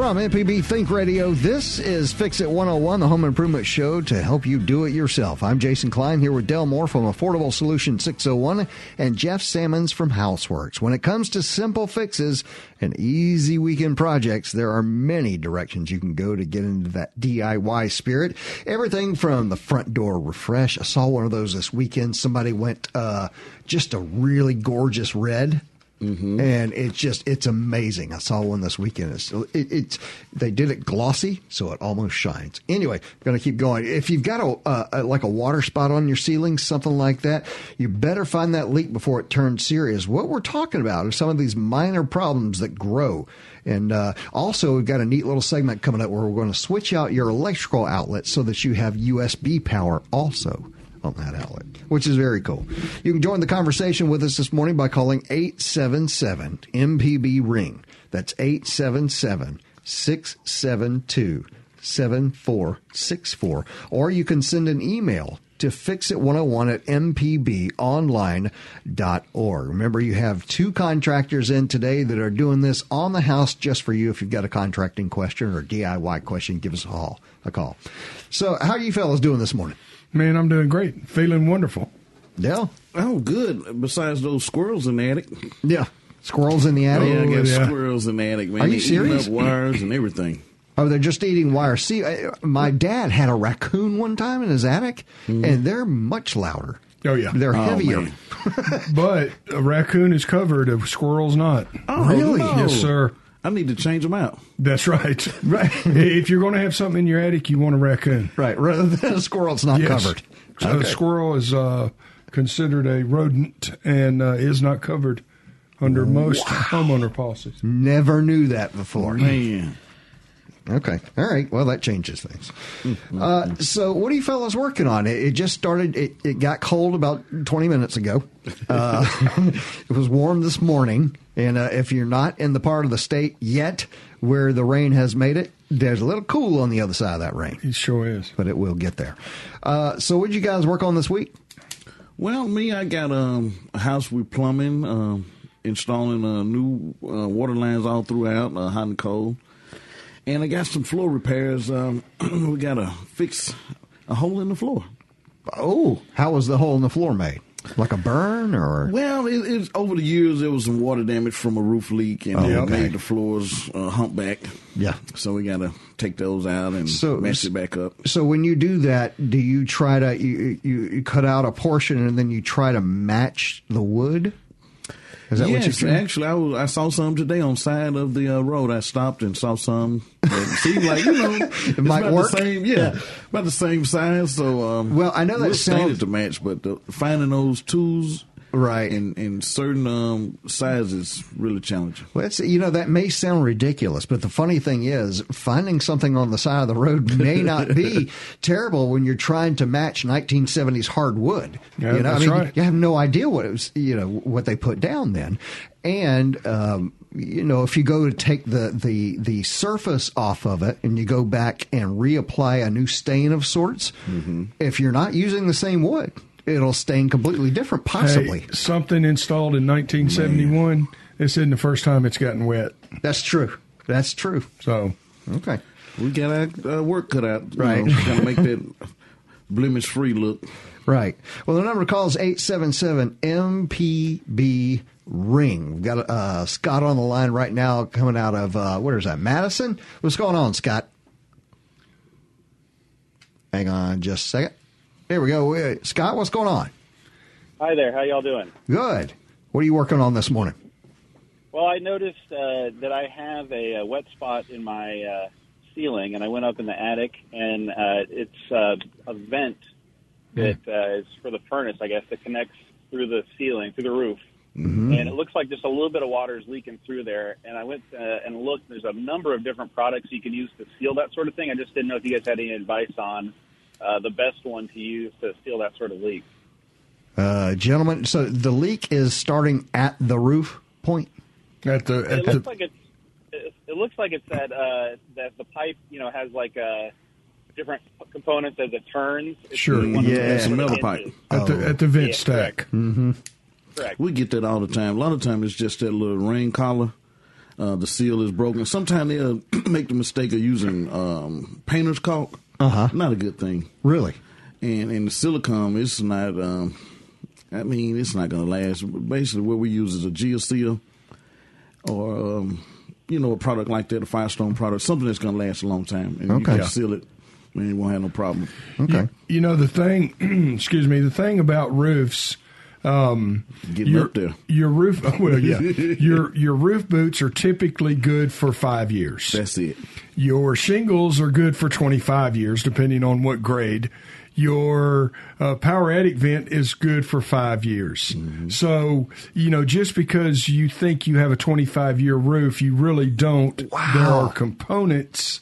From MPB Think Radio, this is Fix It 101, the home improvement show to help you do it yourself. I'm Jason Klein here with Del Moore from Affordable Solution 601 and Jeff Sammons from Houseworks. When it comes to simple fixes and easy weekend projects, there are many directions you can go to get into that DIY spirit. Everything from the front door refresh. I saw one of those this weekend. Somebody went uh, just a really gorgeous red Mm-hmm. And it's just it's amazing. I saw one this weekend. It's it, it's they did it glossy, so it almost shines. Anyway, going to keep going. If you've got a, a, like a water spot on your ceiling, something like that, you better find that leak before it turns serious. What we're talking about are some of these minor problems that grow. And uh, also, we've got a neat little segment coming up where we're going to switch out your electrical outlet so that you have USB power also on that outlet, which is very cool. You can join the conversation with us this morning by calling 877 MPB Ring. That's 877 672 7464. Or you can send an email to fixit101 at mpbonline.org. Remember, you have two contractors in today that are doing this on the house just for you. If you've got a contracting question or DIY question, give us a call. A call. So, how are you fellas doing this morning? Man, I'm doing great. Feeling wonderful. Yeah. Oh, good. Besides those squirrels in the attic. Yeah. Squirrels in the attic. Yeah, I got yeah. squirrels in the attic, man. Are you They eating serious? Up wires and everything. Oh, they're just eating wire. See, uh, my dad had a raccoon one time in his attic, and they're much louder. Oh, yeah. They're Oh, heavier. But a raccoon is covered, a squirrel's not. Oh, Really? no. Yes, sir. I need to change them out. That's right. Right. if you're going to have something in your attic, you want a raccoon. Right. Rather than a squirrel, it's not Yes. covered. So Okay. A squirrel is uh, considered a rodent and uh, is not covered under most homeowner policies. Never knew that before. Man. Okay. All right. Well, that changes things. Uh, so, what are you fellas working on? It, it just started, it, it got cold about 20 minutes ago. Uh, it was warm this morning. And uh, if you're not in the part of the state yet where the rain has made it, there's a little cool on the other side of that rain, It sure is. but it will get there. Uh, so, what did you guys work on this week? Well, me, I got um, a house with plumbing, um, installing uh, new uh, water lines all throughout, uh, hot and cold. And I got some floor repairs. Um, we got to fix a hole in the floor. Oh, how was the hole in the floor made? Like a burn or? Well, it, it's over the years there was some water damage from a roof leak, and Oh, it okay. made the floors uh, humpback. Yeah. So we got to take those out and So- match it back up. So when you do that, do you try to you, you, you cut out a portion and then you try to match the wood? Is that what yes, you do? actually, I was I saw some today on side of the uh, road. I stopped and saw some. It seemed like you know it might about work. The same, yeah, about the same size. So um, Well, I know that we'll sounds- to match, but the, finding those tools Right. in in certain um, sizes really challenging. Well, it's, you know, that may sound ridiculous, but the funny thing is, finding something on the side of the road may not be terrible when you're trying to match 1970s hardwood. Yeah, you know, I mean, right. you have no idea what it was, you know, what they put down then. And, um, you know, if you go to take the, the, the surface off of it and you go back and reapply a new stain of sorts, Mm-hmm. if you're not using the same wood, it'll stain completely different, possibly. Hey, something installed in 1971. This isn't the first time it's gotten wet. That's true. That's true. So Okay. We got our uh, work cut out, you Right. Know, kind of make that blemish free look. Right. Well, the number calls call is 877 MPB Ring. We've got uh, Scott on the line right now coming out of, uh, where is that, Madison? What's going on, Scott? Hang on just a second. There we go. Wait, Scott, what's going on? Hi there. How y'all doing? Good. What are you working on this morning? Well, I noticed uh, that I have a, uh wet spot in my uh, ceiling, and I went up in the attic, and uh, it's uh, a vent that uh, is for the furnace, I guess, that connects through the ceiling, through the roof. And it looks like just a little bit of water is leaking through there. And I went uh, and looked. There's a number of different products you can use to seal that sort of thing. I just didn't know if you guys had any advice on uh, the best one to use to seal that sort of leak. Uh, gentlemen, so the leak is starting at the roof point? At the at It the looks like it's. It, it looks like it's that uh, that the pipe, you know, has like a different components as it turns. It's Sure. one of Yeah. It's a metal pipe. at the at the vent Yeah, stack. Correct. We get that all the time. A lot of times it's just that little rain collar. Uh, the seal is broken. Sometimes they'll make the mistake of using um, painter's caulk. Uh-huh. Not a good thing. Really? And and the silicone, it's not. Um, I mean, it's not going to last. Basically, what we use is a Geocel, or um, you know, a product like that, a Firestone product, something that's going to last a long time, and Okay. you can seal it, and you won't have no problem. Okay. You know the thing. excuse me. The thing about roofs. Um, Getting your, up there. your roof. Well, yeah, your your roof boots are typically good for five years. That's it. Your shingles are good for 25 years, depending on what grade. Your uh, power attic vent is good for five years. So, you know, just because you think you have a 25 year roof, you really don't. There are components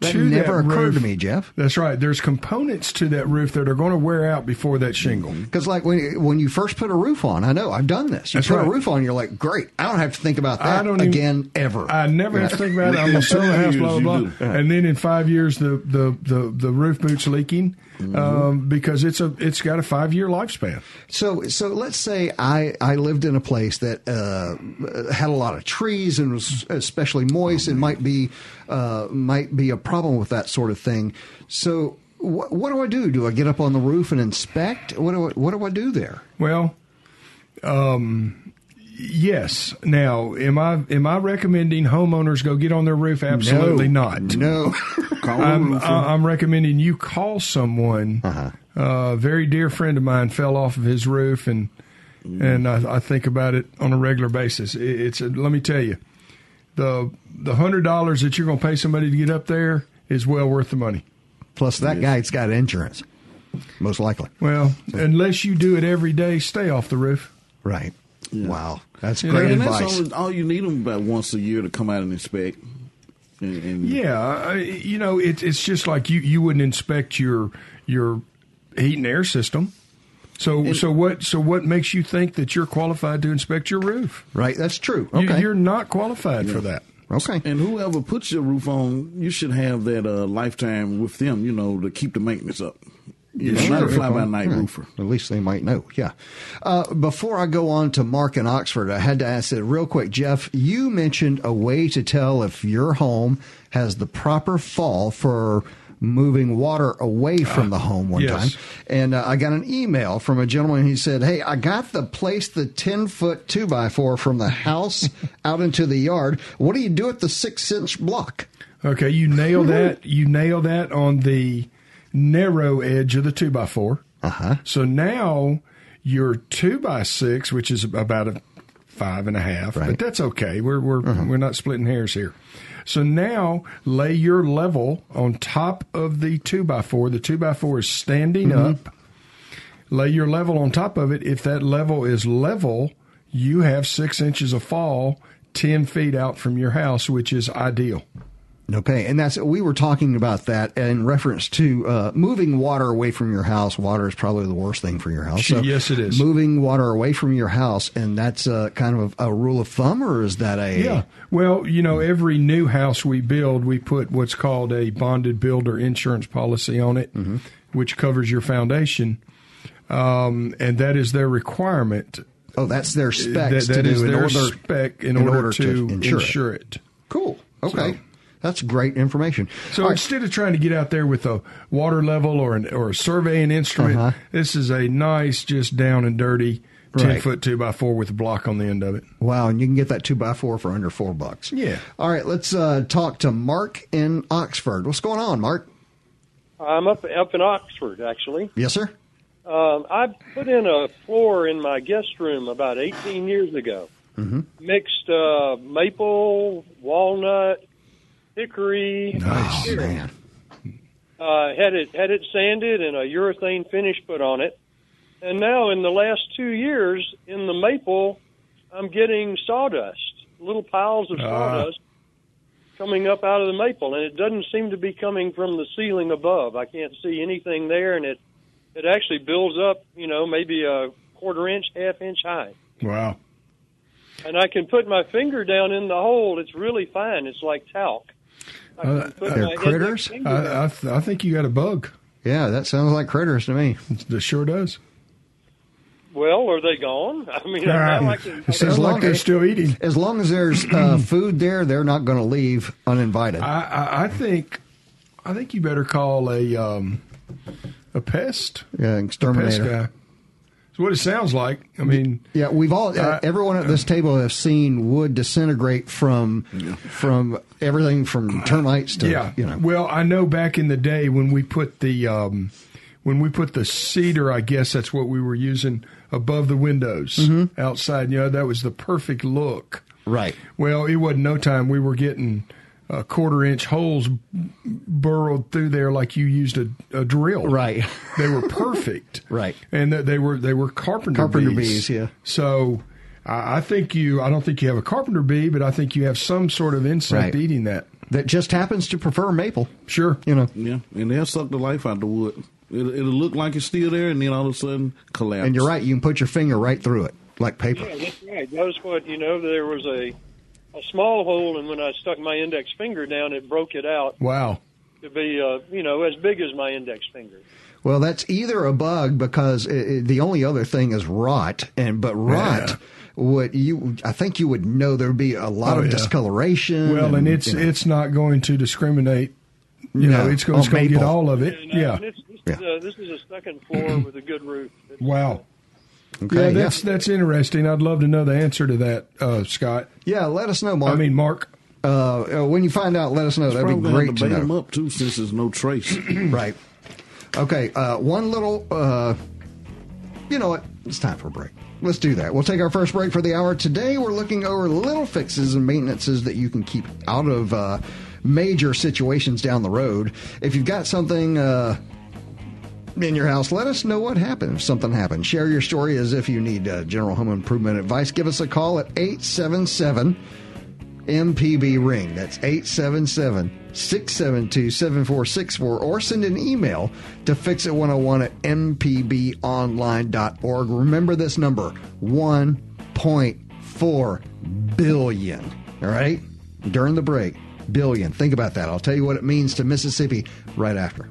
That to never that occurred roof. to me, Jeff. That's right. There's components to that roof that are going to wear out before that mm-hmm. shingle. Because like when when you first put a roof on, I know I've done this. You That's put right. a roof on, you're like, great. I don't have to think about I that don't even- again ever. I never have to think about it. I'm gonna sell the house, years blah blah do. blah. And then in five years, the the the, the roof boot's leaking Mm-hmm. um, because it's a it's got a five year lifespan. So, so let's say I, I lived in a place that uh, had a lot of trees and was especially moist and might be uh, might be a problem with that sort of thing. So, wh- what do I do? Do I get up on the roof and inspect? What do I, what do I do there? Well, um, yes. Now, am I am I recommending homeowners go get on their roof? Absolutely no, not. No. Call I'm. I'm recommending you call someone. Uh-huh. A very dear friend of mine fell off of his roof, and and I, I think about it on a regular basis. It, it's a, let me tell you, the the hundred dollars that you're going to pay somebody to get up there is well worth the money. Plus, that guy's got insurance, most likely. Well, unless you do it every day, stay off the roof. Right. Wow, that's Yeah, great and advice. that's all, all you need them about once a year to come out and inspect. And, and Yeah, I, you know, it, it's just like you you wouldn't inspect your your heat and air system. So so what so what makes you think that you're qualified to inspect your roof? right. That's true. Okay. You're not qualified for that. okay. And whoever puts your roof on, you should have that uh, lifetime with them, you know, to keep the maintenance up. You know, not a fly by night roofer. At least they might know. Yeah. Uh, before I go on to Mark in Oxford, I had to ask it real quick. Jeff, you mentioned a way to tell if your home has the proper fall for moving water away from the home one yes. time. And uh, I got an email from a gentleman. He said, Hey, I got the place the 10 foot 2 by 4 from the house out into the yard. What do you do at the six inch block? Okay, you nail that. You nail that on the narrow edge of the two by four. Uh huh. So now your two by six, which is about a five and a half, Right. Uh-huh. but that's okay. We're we're we're not splitting hairs here. So now lay your level on top of the two by four. The two by four is standing Mm-hmm. up. Lay your level on top of it. If that level is level, you have six inches of fall ten feet out from your house, which is ideal. Okay, and that's we were talking about that in reference to uh, moving water away from your house. Water is probably the worst thing for your house. So Yes, it is. Moving water away from your house, and that's uh, kind of a, rule of thumb, or is that a Yeah. Well, you know, every new house we build, we put what's called a bonded builder insurance policy on it, Mm-hmm. which covers your foundation. Um, and that is their requirement. Oh, that's their specs That- to that do is in their order spec in, order, to, insure, insure, it. it. Cool. Okay, So- that's great information. So All right. instead of trying to get out there with a water level or an, or a surveying instrument, Uh-huh. this is a nice, just down and dirty ten foot two by four with a block on the end of it. Wow, and you can get that two by four for under four bucks. Yeah. All right, let's uh, talk to Mark in Oxford. What's going on, Mark? I'm up up in Oxford, actually. Yes, sir. Um, I put in a floor in my guest room about 18 years ago. Mm-hmm. Mixed uh, maple, walnut, hickory. Oh man. Uh, had it had it sanded and a urethane finish put on it. And now, in the last two years, in the maple, I'm getting sawdust, little piles of Ah. sawdust coming up out of the maple, and it doesn't seem to be coming from the ceiling above. I can't see anything there, and it it actually builds up, you know, maybe a quarter inch, half inch high. Wow. and I can put my finger down in the hole. It's really fine. It's like talc. I can Uh, they're critters? I. I, th- I think you got a bug. Yeah, that sounds like critters to me. It sure does. well, are they gone? I mean, now I can. It sounds long like they're as- still eating. As long as there's uh, food there, they're not going to leave uninvited. I, I, I think, I think you better call a um, a pest yeah, pest exterminator. guy. That's what it sounds like. I mean, Yeah, we've all uh, everyone at this table have seen wood disintegrate from from everything from termites to yeah. you know. Well, I know back in the day when we put the um, when we put the cedar, I guess that's what we were using above the windows Mm-hmm. outside. You know, that was the perfect look. Right. Well, it wasn't no time. We were getting uh, quarter inch holes burrowed through there like you used a, a drill. Right. They were perfect. Right. And that they were they were carpenter Carpenter bees. bees, yeah. So I I think you. I don't think you have a carpenter bee, but I think you have some sort of insect Right. eating that. That just happens to prefer maple. Sure. You know, Yeah, and they'll suck the life out of the wood. It, it'll look like it's still there, and then all of a sudden collapse. and you're right. You can put your finger right through it like paper. Yeah, that's right. That was what you know. There was a a small hole, and when I stuck my index finger down, it broke it out Wow. to be uh, you know as big as my index finger. Well, that's either a bug because it, it- the only other thing is rot, and but rot. Yeah. Would you? I think you would know there'd be a lot Oh, of yeah. discoloration. Well, and it's you know. it's not going to discriminate. You No, know, it's going, it's going to get all of it. And, uh, Yeah. and this, this, Yeah. is a, this is a second floor with a good roof. It's, Wow. Okay, yeah, yeah. that's that's interesting. I'd love to know the answer to that, uh, Scott. yeah. Let us know, Mark. I mean, Mark. uh, uh, when you find out, let us know. That'd be Probably gonna have great to to bait them know. up too, since there's no trace. Right. Okay. Uh, one little. Uh, you know what? It's time for a break. Let's do that. We'll take our first break for the hour. Today, we're looking over little fixes and maintenances that you can keep out of uh, major situations down the road. If you've got something. Uh, in your house, let us know what happened if something happened. Share your story as if you need uh, general home improvement advice. Give us a call at 877 MPB Ring. That's 877 672 7464. Or send an email to fixit101 at mpbonline.org. Remember this number 1.4 billion. All right? During the break, billion. Think about that. I'll tell you what it means to Mississippi right after.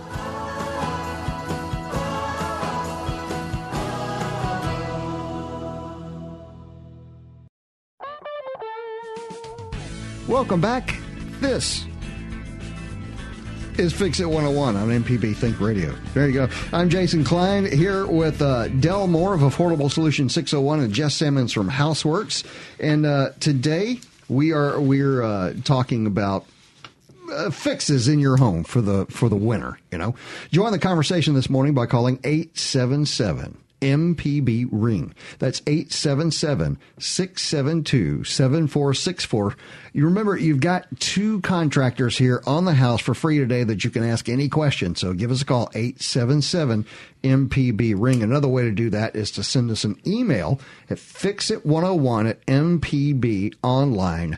Welcome back. This is Fix It 101 on MPB Think Radio. There you go. I'm Jason Klein here with uh, Del Moore of Affordable Solution 601 and Jeff Simmons from Houseworks. And uh, today we are we're uh, talking about uh, fixes in your home for the for the winter. You know, join the conversation this morning by calling eight seven seven. MPB ring. That's 877-672-7464. You remember you've got two contractors here on the house for free today that you can ask any question. So give us a call 877 MPB ring. Another way to do that is to send us an email at fixit101 at mpbonline.org.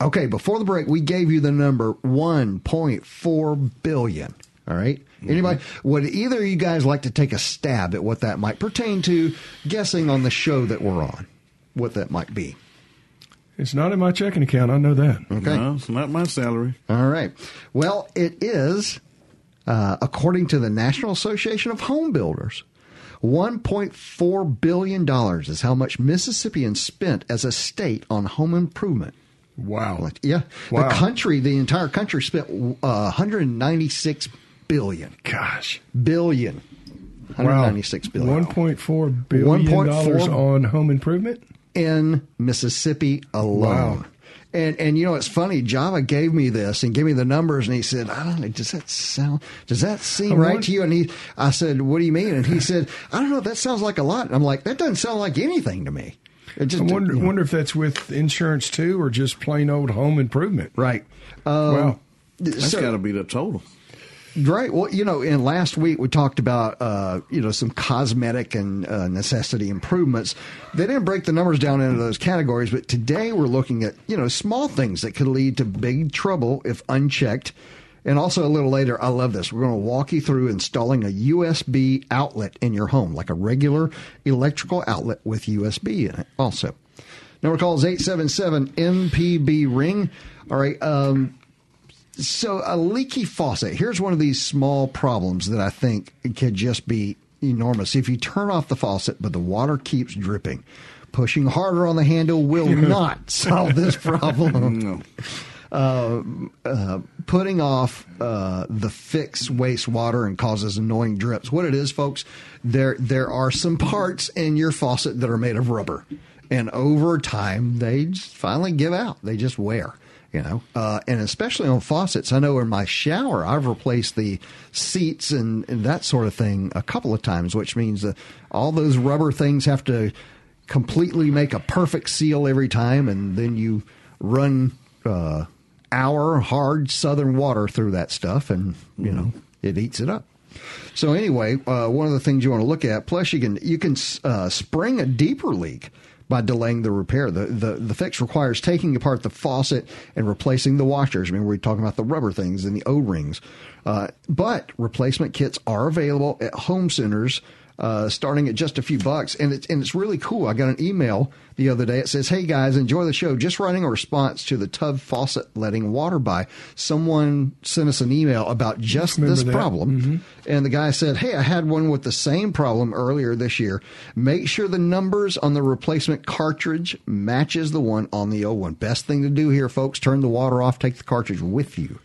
Okay, before the break we gave you the number 1.4 billion. All right. Anybody? Would either of you guys like to take a stab at what that might pertain to? Guessing on the show that we're on, what that might be. It's not in my checking account. I know that. Okay. No, it's not my salary. All right. Well, it is, uh, according to the National Association of Home Builders, $1.4 billion is how much Mississippians spent as a state on home improvement. Wow. Yeah. Wow. The country, the entire country spent uh, 196 billion. Gosh. Billion. Wow. 196 billion. $1.4 billion 1.4 on home improvement? in Mississippi alone. Wow. And and you know it's funny. Java gave me this and gave me the numbers, and he said, "I don't know. Does that sound? Does that seem right to you?" And he, I said, "What do you mean?" And he said, "I don't know. That sounds like a lot." And I'm like, "That doesn't sound like anything to me." It just I wonder, you know. wonder if that's with insurance too or just plain old home improvement. right. Um, Wow. That's So- got to be the total. Right. Well, you know, in last week we talked about uh, you know some cosmetic and uh, necessity improvements. They didn't break the numbers down into those categories, but today we're looking at you know small things that could lead to big trouble if unchecked. And also a little later, I love this. We're going to walk you through installing a USB outlet in your home, like a regular electrical outlet with USB in it. Also, number call is eight seven seven MPB ring. All right. Um, so a leaky faucet. Here's one of these small problems that I think could just be enormous. If you turn off the faucet, but the water keeps dripping, pushing harder on the handle will not solve this problem. No. Uh, uh, putting off uh, the fix wastes water and causes annoying drips. What it is, folks, there there are some parts in your faucet that are made of rubber, and over time they just finally give out. They just wear. You know, uh, and especially on faucets. I know in my shower, I've replaced the seats and, and that sort of thing a couple of times, which means that all those rubber things have to completely make a perfect seal every time, and then you run uh, our hard southern water through that stuff, and you know it eats it up. So anyway, uh, one of the things you want to look at. Plus, you can you can uh, spring a deeper leak by delaying the repair. The, the the fix requires taking apart the faucet and replacing the washers. I mean, we're talking about the rubber things and the O rings. Uh, but replacement kits are available at home centers. Uh, starting at just a few bucks, and it's and it's really cool. I got an email the other day. It says, "Hey guys, enjoy the show. Just writing a response to the tub faucet letting water by. Someone sent us an email about just Remember this that. problem, and the guy said, "Hey, I had one with the same problem earlier this year. Make sure the numbers on the replacement cartridge matches the one on the old one. Best thing to do here, folks: turn the water off, take the cartridge with you."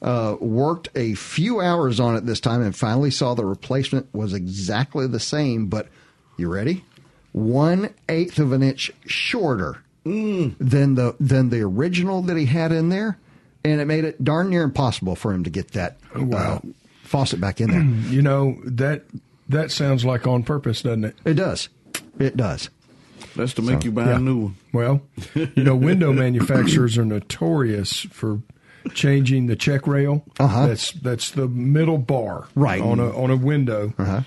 Uh, worked a few hours on it this time and finally saw the replacement was exactly the same, but you ready? One eighth of an inch shorter than the than the original that he had in there, and it made it darn near impossible for him to get that wow. uh, faucet back in there. You know that that sounds like on purpose, doesn't it? it does, it does. That's to make So, you buy yeah. a new one. Well, you know, window manufacturers are notorious for changing the check rail. Uh-huh. That's that's the middle bar Right. on a on a window. Uh-huh.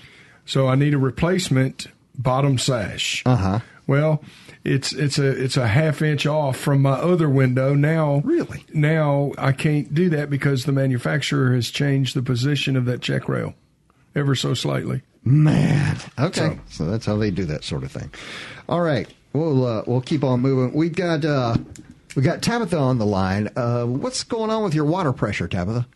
So I need a replacement bottom sash. Uh-huh. Well, it's it's a it's a half inch off from my other window now. Really? Now I can't do that because the manufacturer has changed the position of that check rail ever so slightly. Man, okay, So- so that's how they do that sort of thing. All right, we'll uh, we'll keep on moving. We've got uh, we got Tabitha on the line. Uh, what's going on with your water pressure, Tabitha?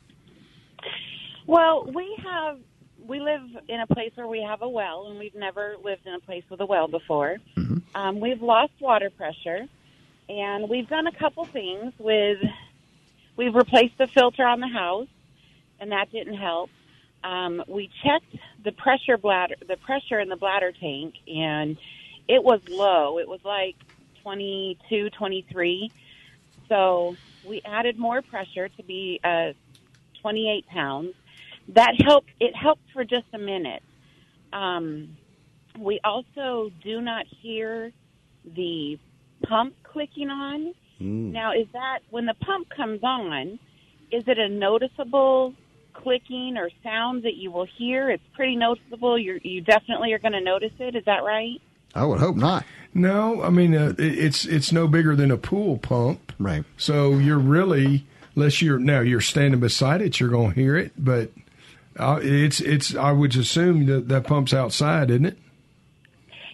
Well, we have we live in a place where we have a well, and we've never lived in a place with a well before. Um, we've lost water pressure, and we've done a couple things with. We've replaced the filter on the house, and that didn't help. Um, we checked the pressure bladder, the pressure in the bladder tank, and it was low. It was like 22, 23. So we added more pressure to be uh, 28 pounds. That helped. It helped for just a minute. Um, we also do not hear the pump clicking on. Now, is that when the pump comes on? Is it a noticeable clicking or sound that you will hear? It's pretty noticeable. You you definitely are going to notice it. Is that right? I would hope not. No, I mean uh, it- it's it's no bigger than a pool pump. Right. So you're really, unless you're now you're standing beside it, you're going to hear it. But uh, it's it's I would assume that that pump's outside, isn't it?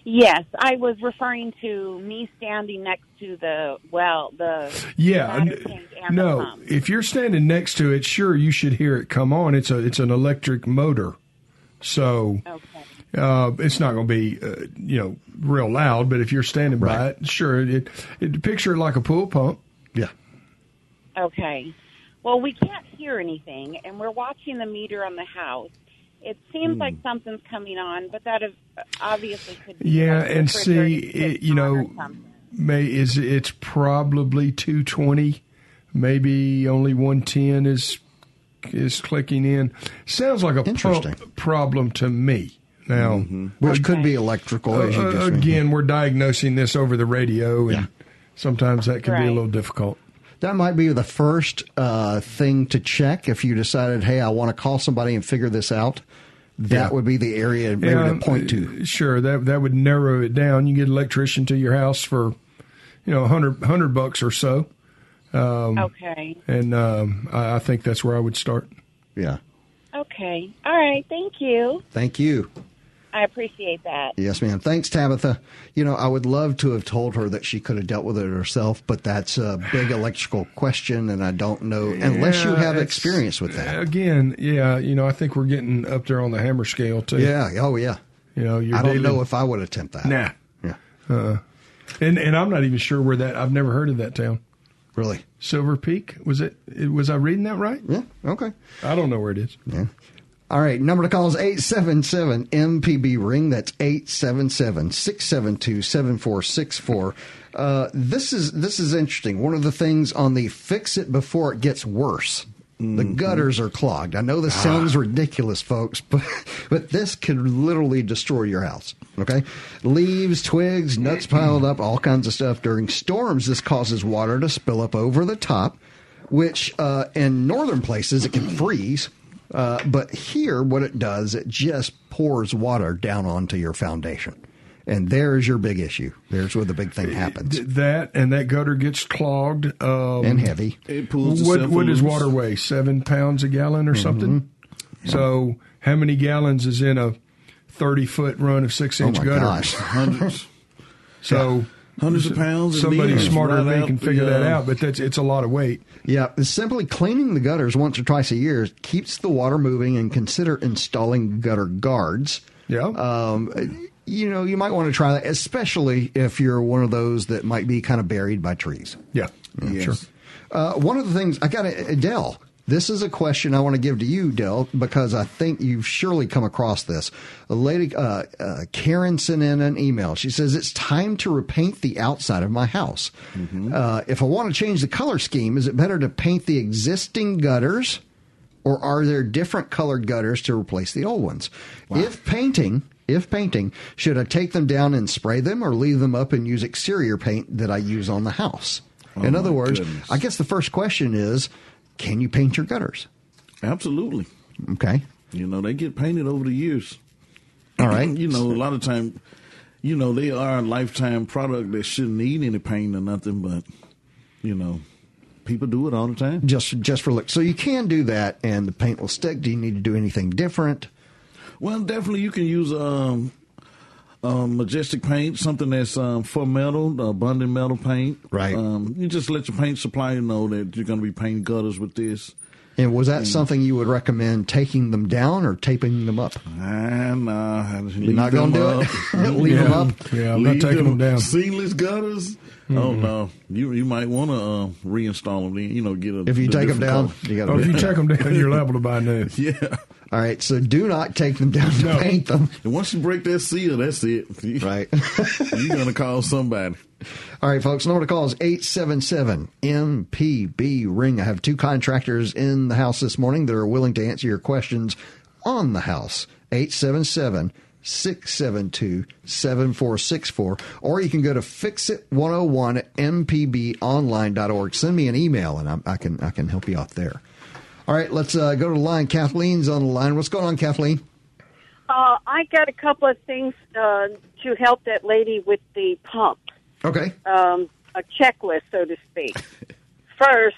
Yes, I was referring to me standing next to the well, the Yeah. bladder n- tank and the no, pump. if you're standing next to it, sure you should hear it come on. It's a it's an electric motor, so Okay. uh, it's not going to be uh, you know real loud. But if you're standing by it, sure. It, it picture it like a pool pump. Yeah. Okay. Well, we can't hear anything, and we're watching the meter on the house. It seems like something's coming on, but that is- obviously could be. Yeah, and see, it, you know, may is it's probably 220 maybe only 110 is is clicking in sounds like a Interesting. problem to me now Which could be electrical, as you uh, just again we're diagnosing this over the radio and Yeah. Sometimes that can be a little difficult That might be the first uh, thing to check if you decided, hey, I want to call somebody and figure this out. That Yeah. would be the area maybe Yeah, to point to. uh, Sure, that that would narrow it down. You get an electrician to your house for, you know, 100, 100 bucks or so, Okay. and um, I, I think that's where I would start. Yeah. Okay. All right. Thank you. Thank you. I appreciate that. Yes, ma'am. Thanks, Tabitha. You know, I would love to have told her that she could have dealt with it herself, but that's a big electrical question, and I don't know unless you have experience with that. Again, yeah, you know, I think we're getting up there on the hammer scale too. Yeah. Oh, yeah. you know, your I don't daily- know if I would attempt that. Nah, Yeah. Uh, and and I'm not even sure where that. I've never heard of that town. Really? Silver Peak was it? it was I reading that right? Yeah. Okay. I don't know where it is. Yeah. All right. Number to call is 877 MPB ring. That's 877 672 7464. Uh, This is this is interesting. One of the things on the fix it before it gets worse. The gutters are clogged. I know this sounds ridiculous, folks, but but this could literally destroy your house. Okay, leaves, twigs, nuts piled up, all kinds of stuff. During storms, this causes water to spill up over the top, which uh, in northern places it can freeze. Uh, but here, what it does, it just pours water down onto your foundation. And there's your big issue. There's where the big thing happens. That and that gutter gets clogged um, And heavy. It pulls What itself what does water weigh? Seven pounds a gallon or something. Mm-hmm. So how many gallons is in a thirty foot run of six inch my gutter? gosh. Hundreds, So hundreds of pounds. somebody liters smarter than me can figure the, that out. But that's it's a lot of weight. Yeah, simply cleaning the gutters once or twice a year keeps the water moving and consider installing gutter guards. Yeah. Um, you know, you might want to try that, especially if you're one of those that might be kind of buried by trees. yeah. Yes. Sure. Uh, one of the things I got, a, Dell. This is a question I want to give to you, Dell, because I think you've surely come across this. A lady, uh, uh, Karen, sent in an email. She says it's time to repaint the outside of my house. Uh, if I want to change the color scheme, is it better to paint the existing gutters, or are there different colored gutters to replace the old ones? If painting, if painting, should I take them down and spray them, or leave them up and use exterior paint that I use on the house? In Oh, other words, goodness. I guess the first question is, can you paint your gutters? Absolutely. Okay. You know, they get painted over the years. All right. You know, a lot of time, you know, they are a lifetime product that shouldn't need any paint or nothing, but, you know, people do it all the time. Just just for look. So you can do that and the paint will stick. Do you need to do anything different? Well, definitely you can use um, um, majestic paint, something that's um, for metal, abundant metal paint. Right. Um, you just let your paint supplier know that you're going to be painting gutters with this. And was that something you would recommend taking them down or taping them up? And uh, You're not going to do it? Leave them up? Yeah, I'm not taking them down. Seamless gutters. Oh no, you you might want to uh, reinstall them. You know, get a If you the take them down, color. you got Oh, if you to. check them down, you're liable to buy new. Yeah, All right. So do not take them down to No. paint them. and once you break that seal, that's it. Right. you're gonna call somebody. All right, folks. Number to call is 877 MPB Ring. I have two contractors in the house this morning that are willing to answer your questions on the house. 877 672 7464. Or you can go to fixit101 at mpbonline.org. Send me an email and I, I, can, I can help you out there. All right, let's uh, go to the line. Kathleen's on the line. What's going on, Kathleen? Uh, I got a couple of things uh, to help that lady with the pump, Okay. um, a checklist, so to speak. First,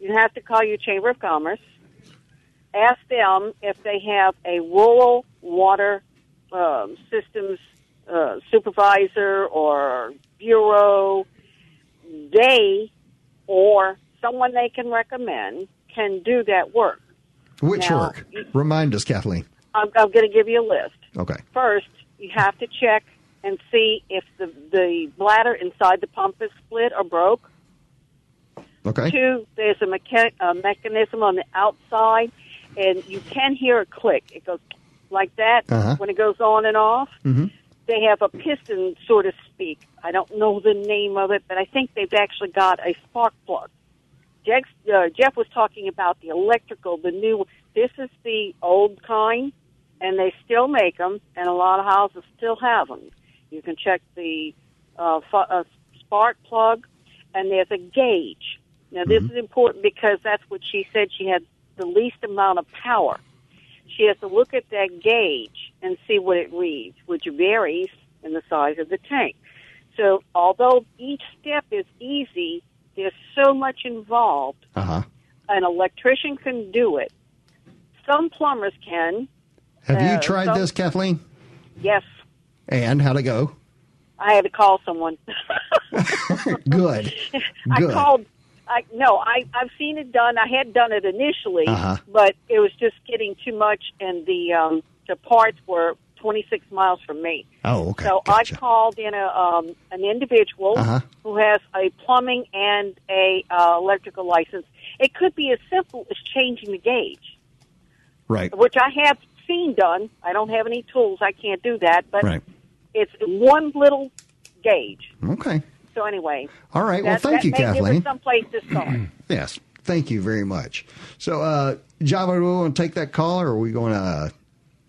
you have to call your Chamber of Commerce. Ask them if they have a rural water um, systems uh, supervisor or bureau. They or someone they can recommend can do that work. Which Now- work? Remind us, Kathleen. I'm, I'm going to give you a list. Okay. First, you have to check and see if the the bladder inside the pump is split or broke. Okay. Two, there's a, mecha- a mechanism on the outside, and you can hear a click. It goes like that Uh-huh. when it goes on and off. Mhm. They have a piston, so to speak. I don't know the name of it, but I think they've actually got a spark plug. Jeff, uh, Jeff was talking about the electrical, the new. This is the old kind, and they still make them, and a lot of houses still have them. You can check the uh, fu- uh, spark plug, and there's a gauge Now, this Mm-hmm. is important because that's what she said. She had the least amount of power. She has to look at that gauge and see what it reads, which varies in the size of the tank. So, although each step is easy, there's so much involved. Uh huh. An electrician can do it. Some plumbers can. Have you Uh, tried some- this, Kathleen? Yes, And how'd it go? I had to call someone. Good. I Good. called. I no, I I've seen it done. I had done it initially, Uh-huh. but it was just getting too much, and the um, the parts were 26 miles from me. Oh, okay. So Gotcha. I called in a um, an individual Uh-huh. who has a plumbing and a uh, electrical license. It could be as simple as changing the gauge, Right. which I have seen done. I don't have any tools. I can't do that, but Right. it's one little gauge. Okay. So anyway, All right. Well, thank you, may give us Kathleen. some place to start. Yes. Thank you very much. So, uh, Java, do we want to take that call or are we going to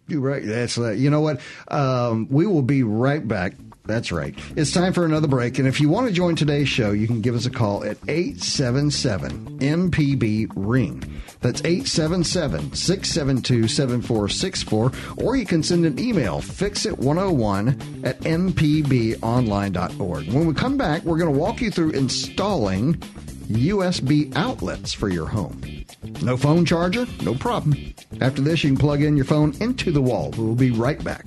do right? That's uh, you know what? Um, we will be right back. That's right. It's time for another break. And if you want to join today's show, you can give us a call at 877 MPB Ring. That's 877 672 7464. Or you can send an email, fixit101 at mpbonline.org. When we come back, we're going to walk you through installing USB outlets for your home. No phone charger? No problem. After this, you can plug in your phone into the wall. We'll be right back.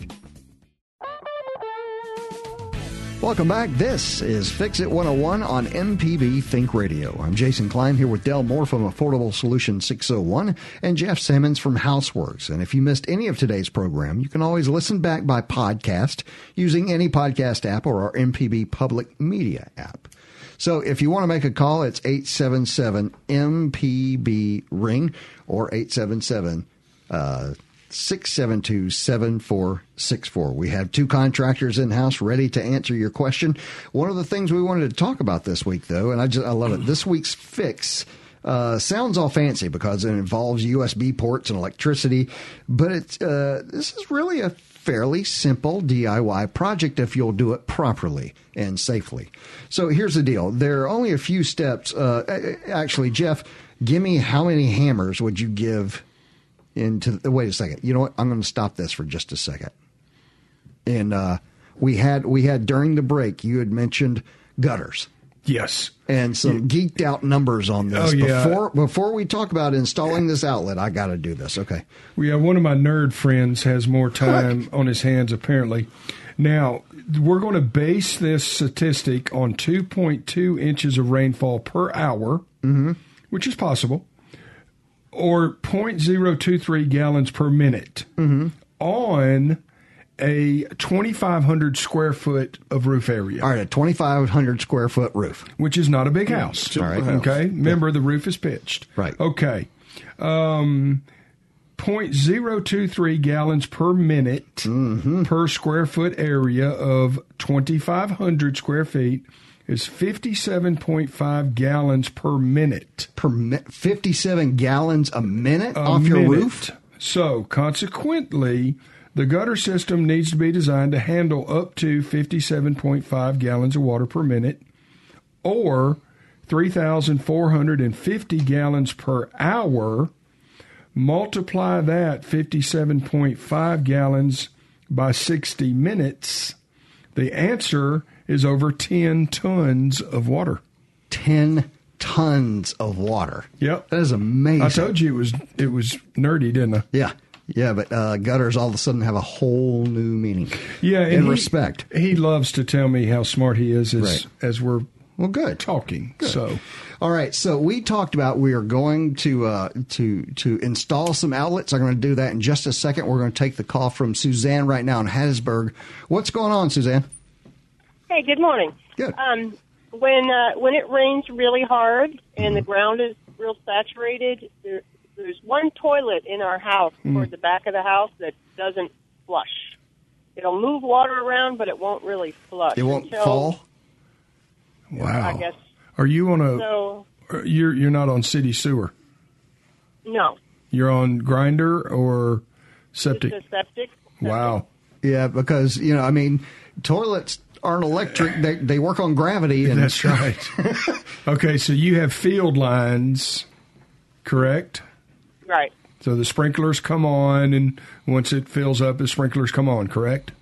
Welcome back. This is Fix It 101 on MPB Think Radio. I'm Jason Klein here with Dell Moore from Affordable Solution 601 and Jeff Simmons from Houseworks. And if you missed any of today's program, you can always listen back by podcast using any podcast app or our MPB Public Media app. So if you want to make a call, it's 877 MPB Ring or 877 uh, 672 7464. We have two contractors in house ready to answer your question. One of the things we wanted to talk about this week, though, and I just I love it, this week's fix. Uh, sounds all fancy because it involves USB ports and electricity, but it's uh, this is really a fairly simple DIY project if you'll do it properly and safely. So here's the deal: there are only a few steps. Uh, actually, Jeff, give me how many hammers would you give into? Wait a second. You know what? I'm going to stop this for just a second. And uh, we had we had during the break, you had mentioned gutters Yes. and some geeked out numbers on this. Oh, yeah. Before before we talk about installing this outlet, I got to do this. Okay. We have one of my nerd friends has more time on his hands apparently. Now we're going to base this statistic on 2.2 inches of rainfall per hour, mm-hmm. which is possible, or 0.023 gallons per minute mm-hmm. on a 2,500 square foot of roof area, All right, a 2,500 square foot roof. which is not a big house. All right. Okay. Remember, the roof is pitched. Right. Okay. Um, 0.023 gallons per minute Mm-hmm. per square foot area of 2,500 square feet is 57.5 gallons per minute. Per mi- 57 gallons a minute A off your roof. So, consequently, the gutter system needs to be designed to handle up to 57.5 gallons of water per minute or 3,450 gallons per hour. Multiply that 57.5 gallons by 60 minutes. The answer is over 10 tons of water. 10 tons of water. Yep. That is amazing. I told you it was it was nerdy, didn't I? Yeah. Yeah, but uh, gutters all of a sudden have a whole new meaning. Yeah, and in he- respect. He loves to tell me how smart he is as Right. as we're Well, good. talking. So All right, so we talked about we are going to uh, to to install some outlets. I'm going to do that in just a second. We're going to take the call from Suzanne right now in Hattiesburg. What's going on, Suzanne? Hey, good morning. Good. Um, when uh, when it rains really hard and the ground is real saturated, there, there's one toilet in our house hmm. toward the back of the house that doesn't flush. It'll move water around, but it won't really flush. It won't until, fall. wow. I guess Are you on a? so. Uh, you're you're not on city sewer. No, You're on grinder or septic. it's a septic. Wow. Yeah, because you know, I mean, toilets aren't electric. They, they work on gravity. And That's right. okay, so you have field lines, correct? Right. So the sprinklers come on, and once it fills up, the sprinklers come on, correct?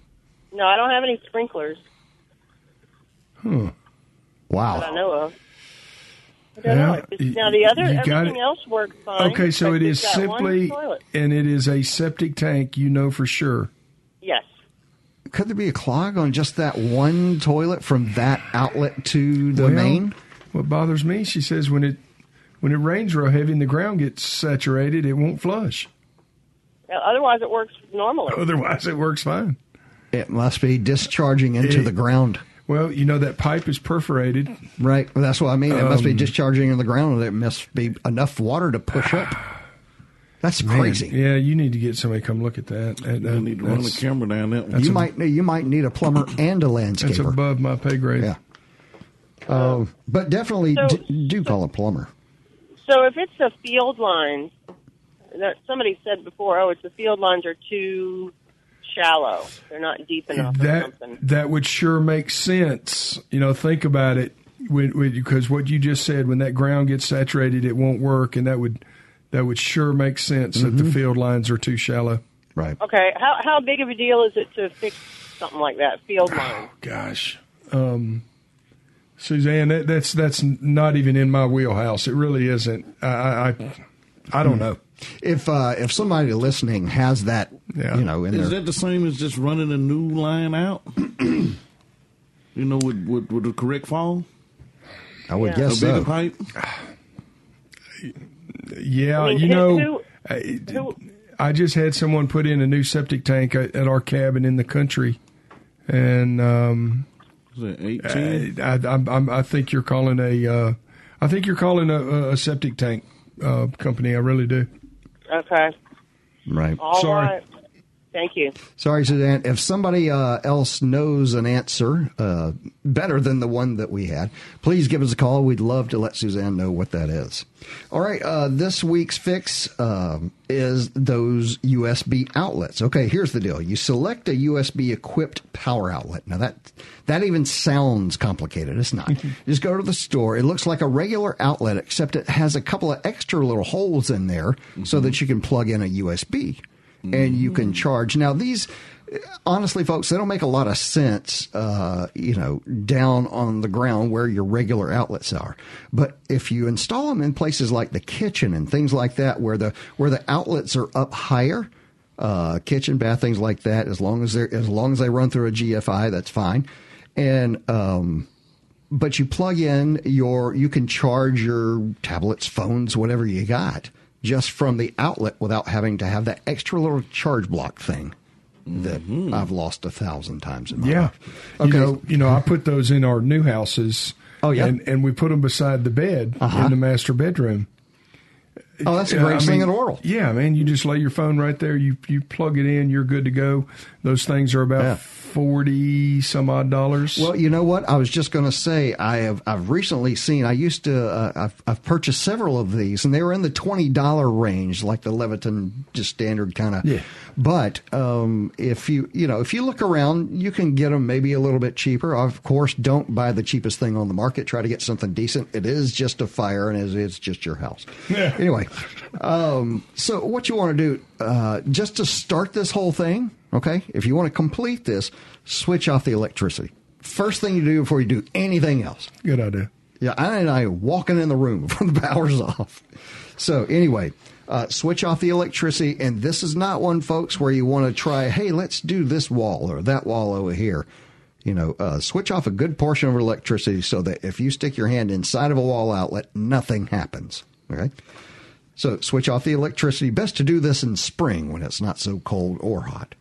No, I don't have any sprinklers Huh. that Wow. I know of. I don't Yeah, know. It's- Now the other, you got everything it. else works fine. Okay, so it's is got one simply, and it is a septic tank, you know for sure. Yes. Could there be a clog on just that one toilet from that outlet to the Well, main? What bothers me, she says, when it when it rains real heavy and the ground gets saturated, it won't flush. Otherwise, it works normally. Otherwise, it works fine. It must be discharging into It- the ground. Well, you know that pipe is perforated. Right. Well, that's what I mean. It must be Um, discharging in the ground. There must be enough water to push up. That's crazy. Yeah, you need to get somebody to come look at that. That- I need to run the camera down that one. You a- might you might need a plumber and a landscaper. That's landscaper. above my pay grade. Yeah. Uh, but definitely So- d- do call a plumber. So if it's the field lines, that somebody said before, oh, it's the field lines are too shallow. They're not deep enough or that something. that would sure make sense. You know, think about it, when, when, because what you just said, when that ground gets saturated, it won't work, and that would that would sure make sense that the field lines are too shallow. Right. Okay, how how big of a deal is it to fix something like that field line? Gosh, um, Suzanne, that, that's that's not even in my wheelhouse. It really isn't. I I, I, I don't know. If uh, if somebody listening has that, Yeah. you know, in Is there that the same as just running a new line out? you know, with, with, with the correct fall? I would Yeah. guess a bigger so. pipe? Yeah, I mean, you know, who- I, who- I just had someone put in a new septic tank at, at our cabin in the country, and um, Is it 18? I, I, I'm- I'm, I think you're calling a, uh, I think you're calling a, a septic tank uh, company. I really do. Okay, Right. all right. Sorry. Thank you. Sorry, Suzanne. If somebody uh, else knows an answer uh, better than the one that we had, please give us a call. We'd love to let Suzanne know what that is. All right. Uh, this week's fix um, is those USB outlets. Okay, here's the deal. You select a USB equipped power outlet. Now that that even sounds complicated. It's not. Just go to the store. It looks like a regular outlet, except it has a couple of extra little holes in there so that you can plug in a USB and you can charge. Now, these, honestly, folks, they don't make a lot of sense, uh, you know, down on the ground where your regular outlets are. But if you install them in places like the kitchen and things like that, where the where the outlets are up higher, uh, kitchen, bath, things like that, as long as they're as long as they run through a GFI, that's fine. And um, but you plug in your you can charge your tablets, phones, whatever you got just from the outlet without having to have that extra little charge block thing that I've lost a thousand times in my Yeah. life. You know, you know, I put those in our new houses. Oh, yeah? and, and we put them beside the bed Uh-huh. in the master bedroom. oh, that's the Uh, greatest I thing mean, in the world. Yeah, man, you just lay your phone right there. You you plug it in. You're good to go. Those things are about Yeah. Forty some odd dollars. Well, you know what? I was just going to say I have I've recently seen. I used to uh, I've I've purchased several of these, and they were in the twenty dollar range, like the Leviton just standard kind of. Yeah. But um, if you you know if you look around, you can get them maybe a little bit cheaper. Of course, don't buy the cheapest thing on the market. Try to get something decent. It is just a fire, and it is just your house. Yeah. Anyway, um, so what you want to do uh, just to start this whole thing, okay? If you want to complete this, switch off the electricity. First thing you do before you do anything else. good idea. Yeah, I and I walking in the room before the power's off. So anyway, uh, switch off the electricity, and this is not one, folks, where you want to try. Hey, let's do this wall or that wall over here. You know, uh, switch off a good portion of electricity so that if you stick your hand inside of a wall outlet, nothing happens. Okay. So switch off the electricity. Best to do this in spring when it's not so cold or hot.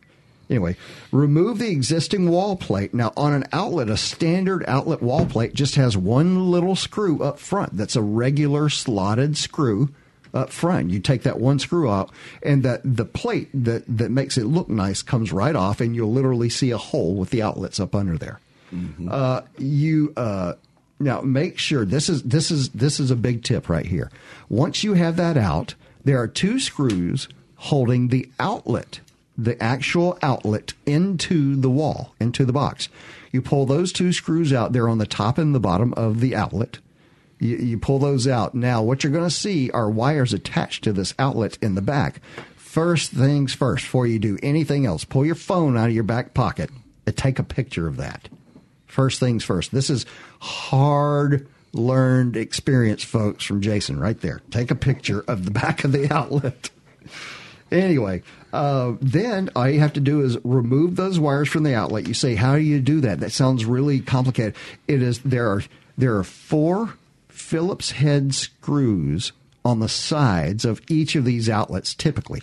Anyway, remove the existing wall plate. Now, on an outlet, a standard outlet wall plate just has one little screw up front. That's a regular slotted screw up front. You take that one screw out, and that the plate that, that makes it look nice comes right off, and you'll literally see a hole with the outlets up under there. Uh, you uh, now make sure this is this is this is a big tip right here. Once you have that out, there are two screws holding the outlet the actual outlet into the wall, into the box. You pull those two screws out there on the top and the bottom of the outlet. You, you pull those out. Now, what you're going to see are wires attached to this outlet in the back. First things first, before you do anything else, pull your phone out of your back pocket and take a picture of that. First things first. This is hard learned experience, folks, from Jason right there. Take a picture of the back of the outlet. Anyway, uh, then all you have to do is remove those wires from the outlet. You say, "How do you do that?" That sounds really complicated. It is there are there are four Phillips head screws on the sides of each of these outlets, typically,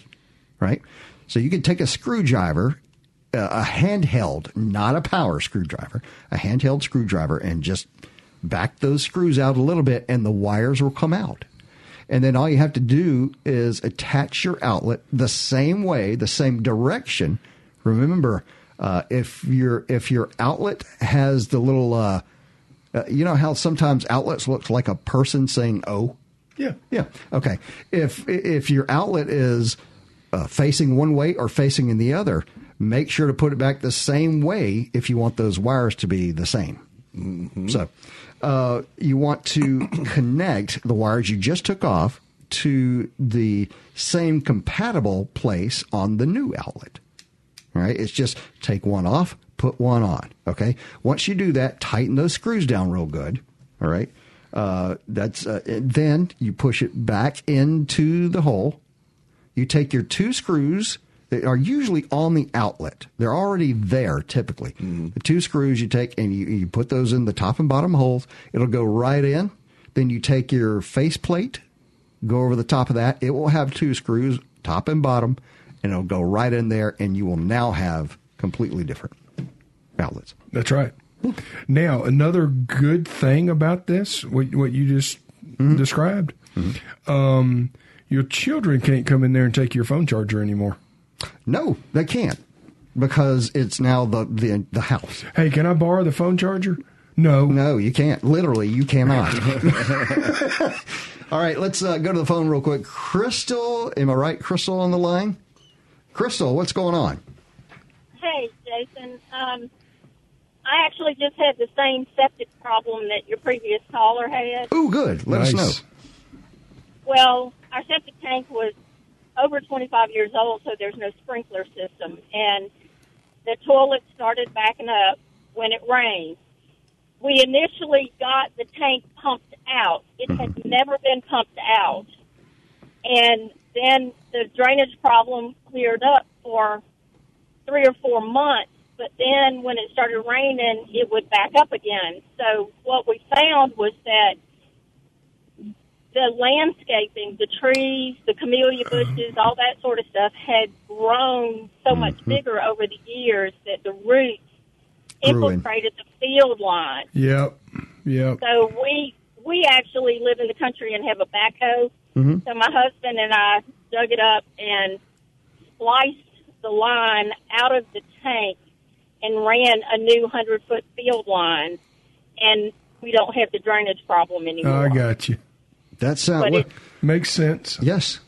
right? So you can take a screwdriver, a handheld, not a power screwdriver, a handheld screwdriver, and just back those screws out a little bit, and the wires will come out. And then all you have to do is attach your outlet the same way, the same direction. Remember, uh, if your if your outlet has the little, uh, uh, you know how sometimes outlets look like a person saying "oh." Yeah. Yeah. Okay. If if your outlet is uh, facing one way or facing in the other, make sure to put it back the same way if you want those wires to be the same. So uh, you want to connect the wires you just took off to the same compatible place on the new outlet. All right, it's just take one off, put one on. Okay, once you do that, tighten those screws down real good. All right, uh, that's uh, then you push it back into the hole. You take your two screws that are usually on the outlet. They're already there typically. Mm-hmm. The two screws you take and you, you put those in the top and bottom holes. It'll go right in. Then you take your face plate, go over the top of that. It will have two screws, top and bottom, and it'll go right in there, and you will now have completely different outlets. That's right. Now, another good thing about this, what, what you just mm-hmm. described, mm-hmm. um, your children can't come in there and take your phone charger anymore. No, they can't because it's now the the, the house. Hey, can I borrow the phone charger? No. No, you can't. Literally, you cannot. All right, let's uh, go to the phone real quick. Crystal, am I right? Crystal on the line? Crystal, what's going on? Hey, Jason. Um, I actually just had the same septic problem that your previous caller had. Oh, good. Let us know. Well, our septic tank was over 25 years old, so there's no sprinkler system. And the toilet started backing up when it rained. We initially got the tank pumped out. It had mm-hmm. never been pumped out. And then the drainage problem cleared up for three or four months. But then when it started raining, it would back up again. So what we found was that the landscaping, the trees, the camellia bushes, all that sort of stuff had grown so much bigger over the years that the roots infiltrated the field line. Yep. Yep. So we we actually live in the country and have a backhoe. Mhm. So my husband and I dug it up and spliced the line out of the tank and ran a new hundred foot field line, and we don't have the drainage problem anymore. I got you. That sounds But it- makes sense. Yes,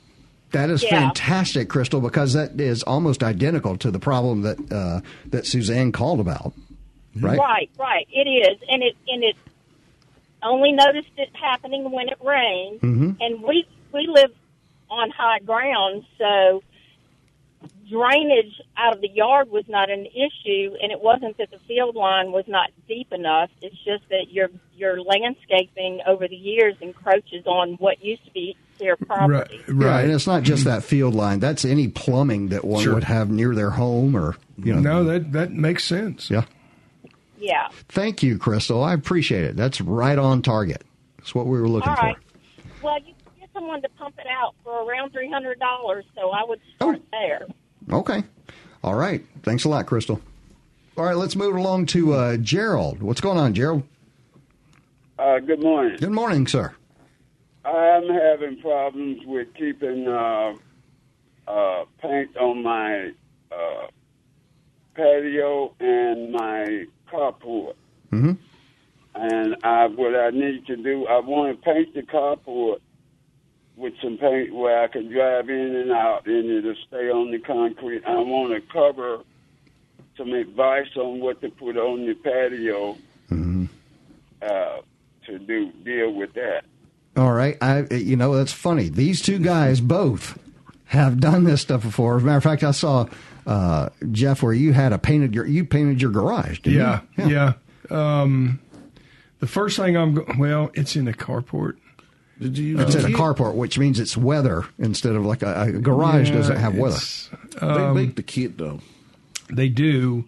that is Yeah. fantastic, Crystal, because that is almost identical to the problem that uh, that Suzanne called about. Right? Right, right. It is, and it and it only noticed it happening when it rained, Mhm. and we we live on high ground, so drainage out of the yard was not an issue, and it wasn't that the field line was not deep enough. It's just that your your landscaping over the years encroaches on what used to be their property. Right, Yeah, and it's not just that field line. That's any plumbing that one Sure. would have near their home or, you know. No, that that makes sense. Yeah. Yeah. Thank you, Crystal. I appreciate it. That's right on target. That's what we were looking All right. for. Well, you get someone to pump it out for around three hundred dollars, so I would oh. start there. Okay. All right. Thanks a lot, Crystal. All right, let's move along to uh, Gerald. What's going on, Gerald? Uh, good morning. Good morning, sir. I'm having problems with keeping uh, uh, paint on my uh, patio and my carport. Mm-hmm. And I, what I need to do, I want to paint the carport with some paint where I can drive in and out and it'll stay on the concrete. I want to cover some advice on what to put on the patio uh, to do deal with that. All right. I, you know, that's funny. These two guys both have done this stuff before. As a matter of fact, I saw uh, Jeff where you had a painted your you painted your garage. Didn't Yeah, you? yeah. Um, the first thing I'm go- well, it's in a carport. Did you It's in a carport, which means it's weather instead of like a, a garage Yeah, doesn't have weather. it's, they um, make the kit though. They do.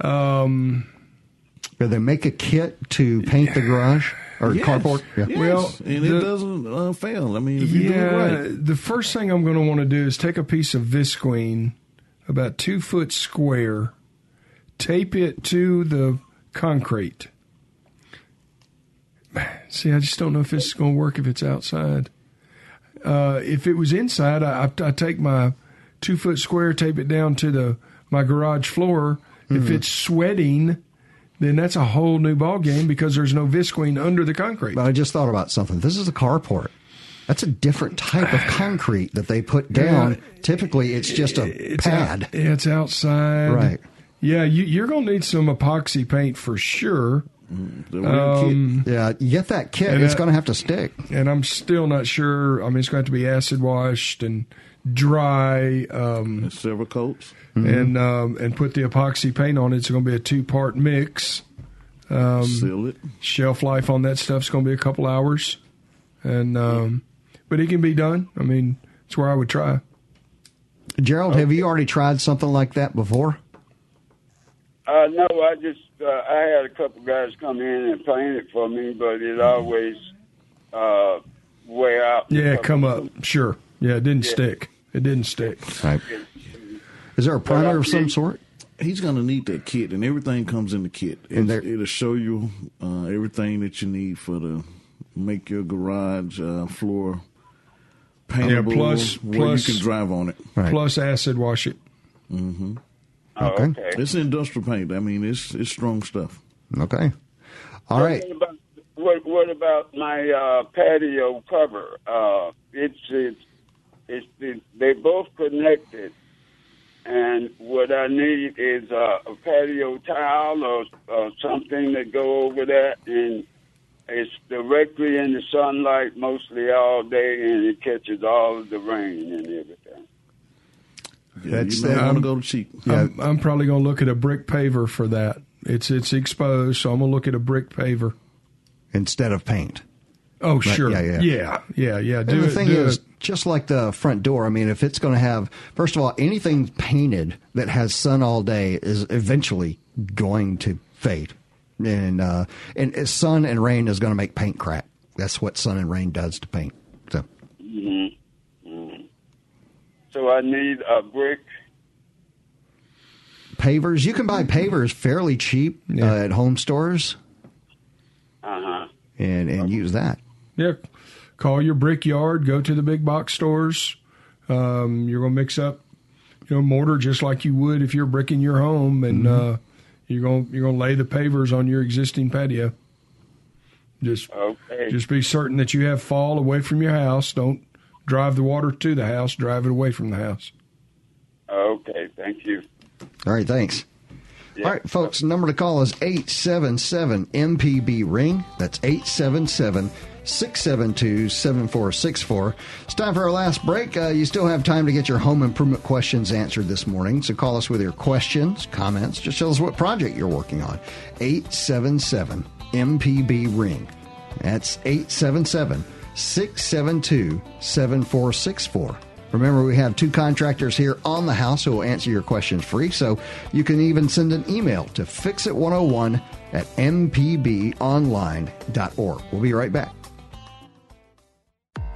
Um, Do they make a kit to paint the garage or Yes. carport? Yes. Well, and the- it doesn't uh, fail. I mean, if you do it yeah, right. the first thing I'm going to want to do is take a piece of visqueen, about two foot square, tape it to the concrete. See, I just don't know if this is going to work if it's outside. Uh, if it was inside, I, I, I take my two foot square, tape it down to the my garage floor. If Mhm. it's sweating, then that's a whole new ball game because there's no visqueen under the concrete. But I just thought about something. This is a carport. That's a different type of concrete that they put down. Typically, it's just a It's pad. out- it's outside. Right. Yeah, you, you're going to need some epoxy paint for sure. Um, yeah, you get that kit. and It's going to have to stick. And I'm still not sure. I mean, it's going to have to be acid washed and dry. Um, several coats. And um, and put the epoxy paint on it. It's going to be a two part mix. Um, Seal it. Shelf life on that stuff's going to be a couple hours, and um, but it can be done. I mean, it's where I would try. Gerald, have you already tried something like that before? Uh, no, I just uh, I had a couple guys come in and paint it for me, but it always uh, wear out. Yeah, come up. Sure. Yeah, it didn't Yeah. stick. It didn't stick. Right. Is there a primer of some sort? He's gonna need that kit, and everything comes in the kit. And It's- it'll show you uh, everything that you need for the make your garage uh, floor paintable. Yeah, plus- where you can drive on it. Plus acid wash it. Mm-hmm. Oh, okay. It's industrial paint. I mean, it's it's strong stuff. Okay. All right. What about, what, what about my uh, patio cover? Uh, it's it's it's it, they both connected, and what I need is uh, a patio towel or uh, something to go over that, and it's directly in the sunlight mostly all day, and it catches all of the rain and everything. Yeah, That's you may want to go cheap. I'm, I'm probably going to look at a brick paver for that. It's it's exposed, so I'm going to look at a brick paver. Instead of paint. Oh, Right, sure. yeah, yeah. yeah, yeah, yeah. And the it, thing do is, it. just like the front door, I mean, if it's going to have, first of all, anything painted that has sun all day is eventually going to fade. And, uh, and sun and rain is going to make paint crack. That's what sun and rain does to paint. So, Mm-hmm. So I need a brick. pavers, you can buy pavers fairly cheap uh, at home stores Uh huh. and, and use that. Yeah, call your brickyard. Go to the big box stores. Um, you're going to mix up, you know, mortar just like you would if you're bricking your home, and Mm-hmm. uh, you're gonna you're going to lay the pavers on your existing patio. Just Okay. just be certain that you have fall away from your house. Don't drive the water to the house. Drive it away from the house. Okay. Thank you. All right, thanks. All right, folks, The number to call is 877 MPB Ring. That's 877 672 7464. It's time for our last break. Uh, you still have time to get your home improvement questions answered this morning. So call us with your questions, comments. Just tell us what project you're working on. 877 MPB Ring. That's 877 672 7464. Remember, we have two contractors here on the house who will answer your questions free. So you can even send an email to fixit101 at mpbonline.org. We'll be right back.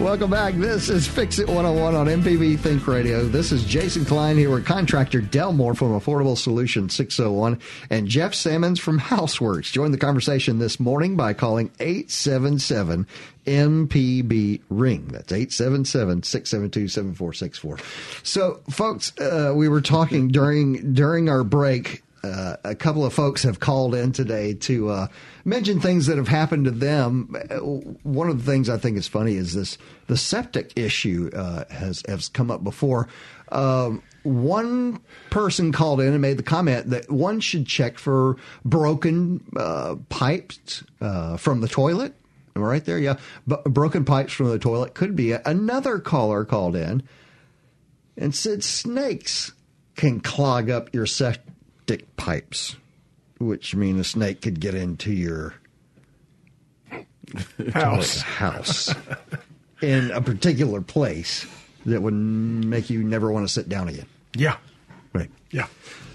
Welcome back. This is Fix It 101 on MPB Think Radio. This is Jason Klein here with contractor Del Moore from Affordable Solution 601 and Jeff Simmons from Houseworks. Join the conversation this morning by calling 877 MPB Ring. That's 877 672 7464. So, folks, uh, we were talking during during our break uh, a couple of folks have called in today to uh, mention things that have happened to them. Uh, one of the things I think is funny is this: the septic issue uh, has has come up before. Um, one person called in and made the comment that one should check for broken uh, pipes from the toilet. Am I right there? Yeah, broken pipes from the toilet could be. Another caller called in and said snakes can clog up your septic stick pipes, which mean a snake could get into your house house in a particular place that would make you never want to sit down again. Yeah. Right. Yeah.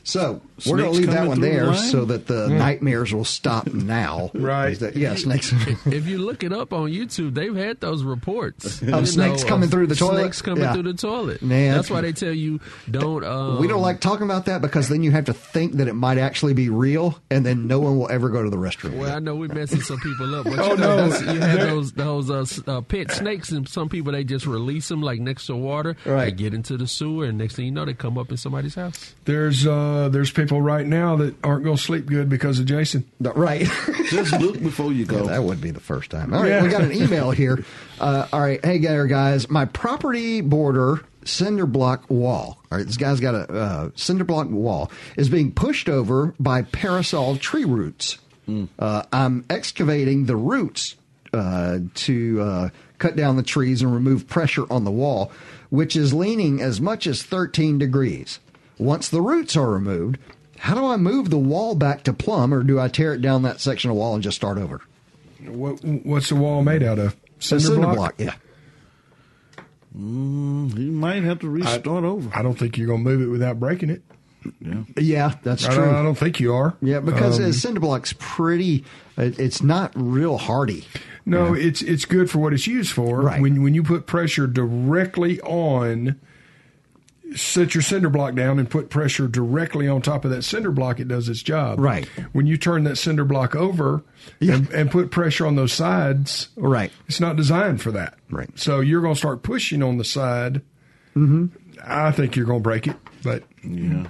So we're going to leave that one there so that the yeah. nightmares will stop now. right. That, yeah, snakes. if you look it up on YouTube, they've had those reports of snakes know, coming through the toilet. Snakes coming yeah. through the toilet. Man, that's why they tell you don't. Um, we don't like talking about that because then you have to think that it might actually be real, and then no one will ever go to the restroom. Well, I know we're messing some people up, but oh, you know, no. you have those those uh, uh, pet snakes, and some people they just release them like next to water. Right. They get into the sewer, and next thing you know, they come up in somebody's house. There's uh, there's people right right now that aren't going to sleep good because of Jason. Right. Just look before you go. Yeah, that would be the first time. All right, yeah. we got an email here. Uh, all right, hey there, guys. My property border cinder block wall. All right, this guy's got a uh, cinder block wall is being pushed over by parasol tree roots. Mm. Uh, I'm excavating the roots uh, to uh, cut down the trees and remove pressure on the wall, which is leaning as much as 13 degrees. Once the roots are removed, how do I move the wall back to plumb, or do I tear it down that section of wall and just start over? What, what's the wall made out of? Cinder, cinder block? block? Yeah. Mm, you might have to restart I, over. I don't think you're going to move it without breaking it. Yeah, yeah, that's I true. I don't think you are. Yeah, because um, cinder block's pretty. It's not real hardy. No, yeah. it's it's good for what it's used for. Right. When when you put pressure directly on set your cinder block down and put pressure directly on top of that cinder block, it does its job. Right. When you turn that cinder block over yeah. and, and, put pressure on those sides, right, it's not designed for that. Right. So you're going to start pushing on the side. Mm-hmm. I think you're going to break it, but yeah.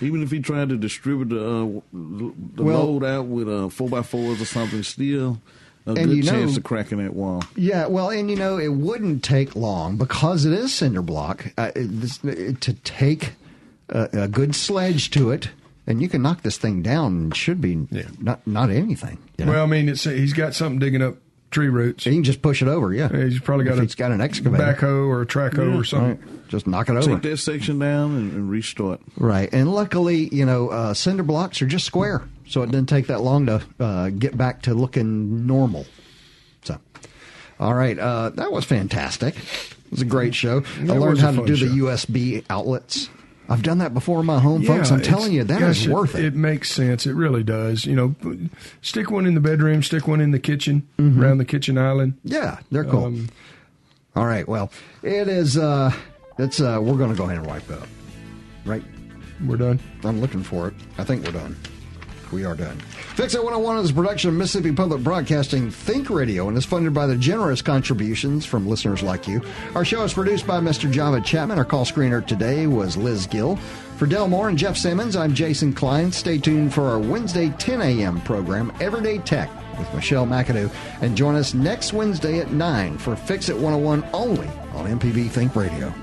Even if he tried to distribute the, uh, the well, load out with uh, four by fours or something, still a and good chance know, of cracking that wall. Yeah, well, and you know, it wouldn't take long because it is cinder block uh, this, to take a, a, good sledge to it. And you can knock this thing down. It should be yeah. not not anything. You know? Well, I mean, it's he's got something digging up tree roots. You can just push it over. Yeah, yeah he's probably got if a he's got an excavator, backhoe or a trackhoe yeah. or something. Right. Just knock it over. Take that section down and, and it. Right, and luckily, you know, uh, cinder blocks are just square so it didn't take that long to uh, get back to looking normal. So, all right, uh, that was fantastic. It was a great show. I learned how to do show. the USB outlets. I've done that before in my home, yeah, folks. I'm telling you, that gosh, is worth it, it. It makes sense. It really does. You know, stick one in the bedroom, stick one in the kitchen, mm-hmm. around the kitchen island. Yeah, they're cool. Um, all right, well, it is. Uh, it's. Uh, we're going to go ahead and wipe up. Right. We're done. I'm looking for it. I think we're done we are done. Fix It 101 is a production of Mississippi Public Broadcasting Think Radio and is funded by the generous contributions from listeners like you. Our show is produced by Mr. Java Chapman. Our call screener today was Liz Gill. For Del Moore and Jeff Simmons, I'm Jason Klein. Stay tuned for our Wednesday 10 a.m. program, Everyday Tech, with Michelle McAdoo. And join us next Wednesday at 9 for Fix It 101 only on MPB Think Radio.